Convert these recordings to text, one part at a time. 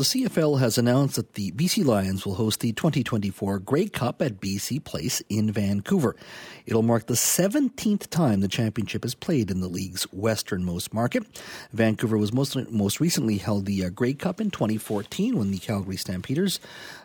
The CFL has announced that the BC Lions will host the 2024 Grey Cup at BC Place in Vancouver. It'll mark the 17th time the championship is played in the league's westernmost market. Vancouver was most, most recently held the uh, Grey Cup in 2014 when the Calgary Stampeders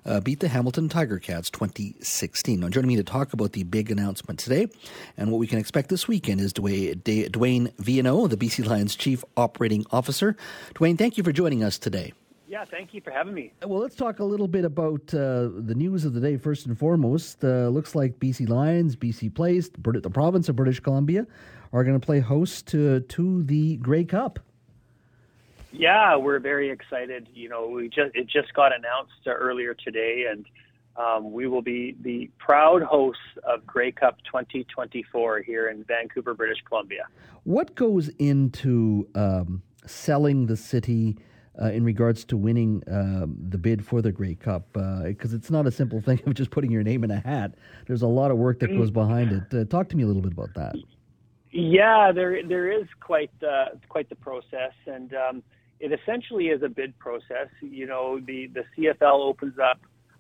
uh, beat the Hamilton Tiger Cats 2016. Now, joining me to talk about the big announcement today and what we can expect this weekend is Dwayne, Duane Vienneau, the BC Lions Chief Operating Officer. Duane, thank you for joining us today. Yeah, thank you for having me. Well, let's talk a little bit about uh, the news of the day first and foremost. Uh, looks like BC Lions, BC Place, the province of British Columbia are going to play host to, to the Grey Cup. Yeah, we're very excited. You know, we just it just got announced uh, earlier today, and um, we will be the proud hosts of Grey Cup 2024 here in Vancouver, British Columbia. What goes into um, selling the city? Uh, in regards to winning um, the bid for the Grey Cup? Because uh, it's not a simple thing of just putting your name in a hat. There's a lot of work that goes behind it. Uh, talk to me a little bit about that. Yeah, there there is quite uh, quite the process, and um, it essentially is a bid process. You know, the the CFL opens up.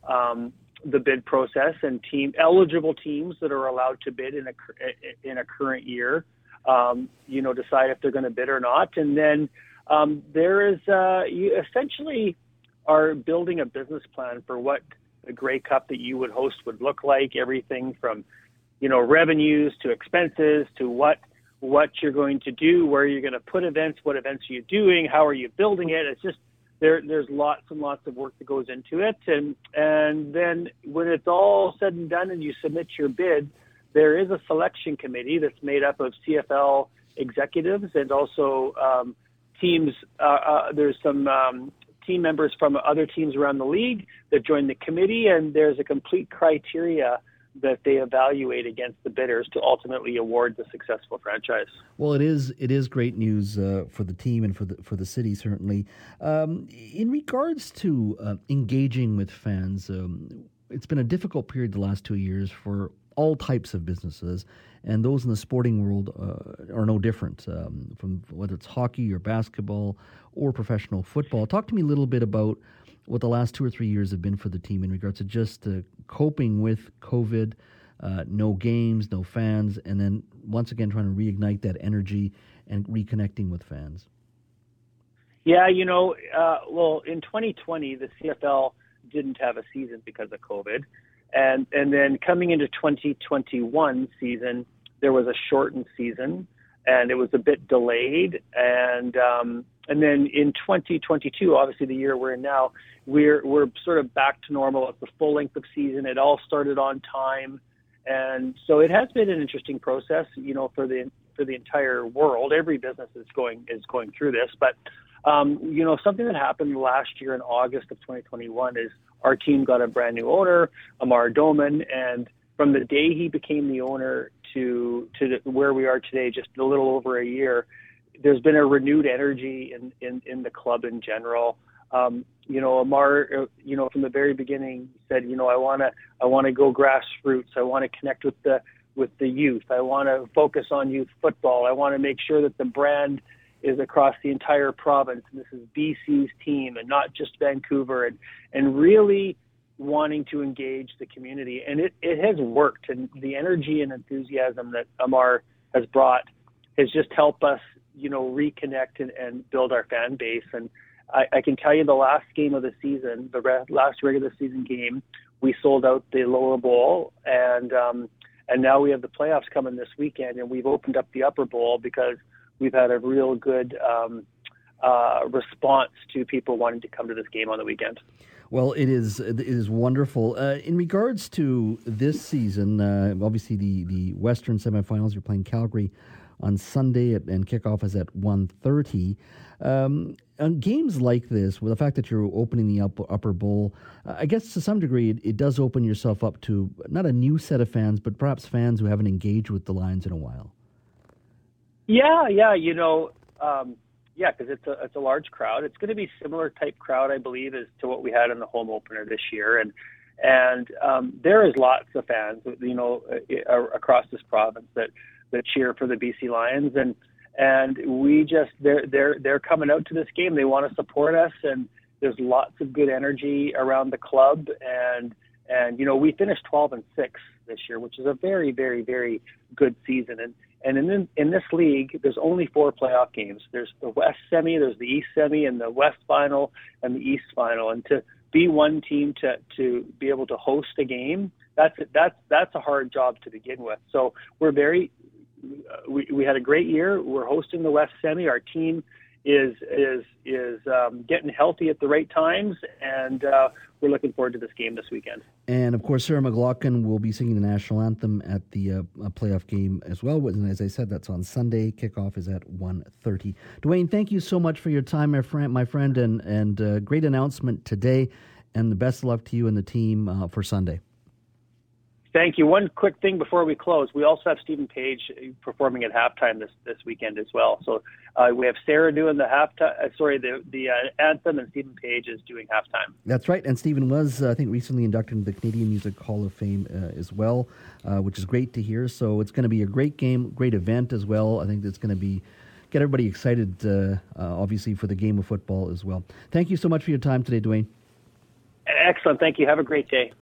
Um, the bid process and team eligible teams that are allowed to bid in a in a current year, um, you know, decide if they're going to bid or not, and then um, there is uh, you essentially are building a business plan for what a Grey Cup that you would host would look like. Everything from you know revenues to expenses to what what you're going to do, where you're going to put events, what events are you doing, how are you building it. It's just there there's lots and lots of work that goes into it, and and then when it's all said and done and you submit your bid, there is a selection committee that's made up of CFL executives and also um, teams, uh, uh, there's some um, team members from other teams around the league that join the committee, and there's a complete criteria that they evaluate against the bidders to ultimately award the successful franchise. Well, it is it is great news uh, for the team and for the for the city certainly. Um, in regards to uh, engaging with fans, um, it's been a difficult period the last two years for all types of businesses, and those in the sporting world uh, are no different. Um, from whether it's hockey or basketball or professional football. Talk to me a little bit about what the last two or three years have been for the team in regards to just uh, coping with COVID, uh, no games, no fans, and then once again trying to reignite that energy and reconnecting with fans. Yeah, you know, uh, well, in 2020, the CFL didn't have a season because of COVID. And and then coming into 2021 season, there was a shortened season, and it was a bit delayed. And um, and then in 2022, obviously the year we're in now, we're we're sort of back to normal. It's the full length of season. It all started on time, and so it has been an interesting process, you know, for the for the entire world. Every business is going is going through this, but um, you know, something that happened last year in August of 2021 is our team got a brand new owner, Amar Doman, and from the day he became the owner to to where we are today, just a little over a year, there's been a renewed energy in in, in the club in general. Um, you know, Amar, uh, you know, from the very beginning said, you know, I want to I want to go grassroots. I want to connect with the with the youth. I want to focus on youth football. I want to make sure that the brand is across the entire province. And this is BC's team and not just Vancouver and, and really wanting to engage the community. And it, it has worked. And the energy and enthusiasm that Amar has brought has just helped us, you know, reconnect and, and build our fan base. And I, I can tell you the last game of the season, the re- last regular season game, we sold out the lower bowl and, um, and now we have the playoffs coming this weekend and we've opened up the upper bowl because – we've had a real good um, uh, response to people wanting to come to this game on the weekend. Well, it is it is wonderful. Uh, in regards to this season, uh, obviously the the Western semifinals, you're playing Calgary on Sunday, at, and kickoff is at 1.30. Um, on games like this, with the fact that you're opening the upper, upper bowl, uh, I guess to some degree it, it, does open yourself up to not a new set of fans, but perhaps fans who haven't engaged with the Lions in a while. Yeah, yeah, you know, um, yeah, because it's a it's a large crowd. It's going to be similar type crowd, I believe, as to what we had in the home opener this year, and and um, there is lots of fans, you know, across this province that that cheer for the BC Lions, and and we just they're they're they're coming out to this game. They want to support us, and there's lots of good energy around the club, and and you know we finished 12 and six this year, which is a very very very good season, and and in in this league, there's only four playoff games. There's the West semi, there's the East semi, and the West final and the East final, and to be one team to to be able to host a game that's that's that's a hard job to begin with. So we're very we, we had a great year. We're hosting the West Semi. Our team is is is um, getting healthy at the right times, and uh, we're looking forward to this game this weekend. And of course, Sarah McLachlan will be singing the national anthem at the uh, playoff game as well. And as I said, that's on Sunday. Kickoff is at 1.30. Duane, thank you so much for your time, my friend, my friend, and and uh, great announcement today. And the best of luck to you and the team uh, for Sunday. Thank you. One quick thing before we close. We also have Steven Page performing at halftime this, this weekend as well. So uh, we have Sarah doing the halftime, uh, sorry, the, the uh, anthem, and Steven Page is doing halftime. That's right. And Steven was, uh, I think, recently inducted into the Canadian Music Hall of Fame uh, as well, uh, which is great to hear. So it's going to be a great game, great event as well. I think it's going to be get everybody excited, obviously, for the game of football as well. Thank you so much for your time today, Duane. Excellent. Thank you. Have a great day.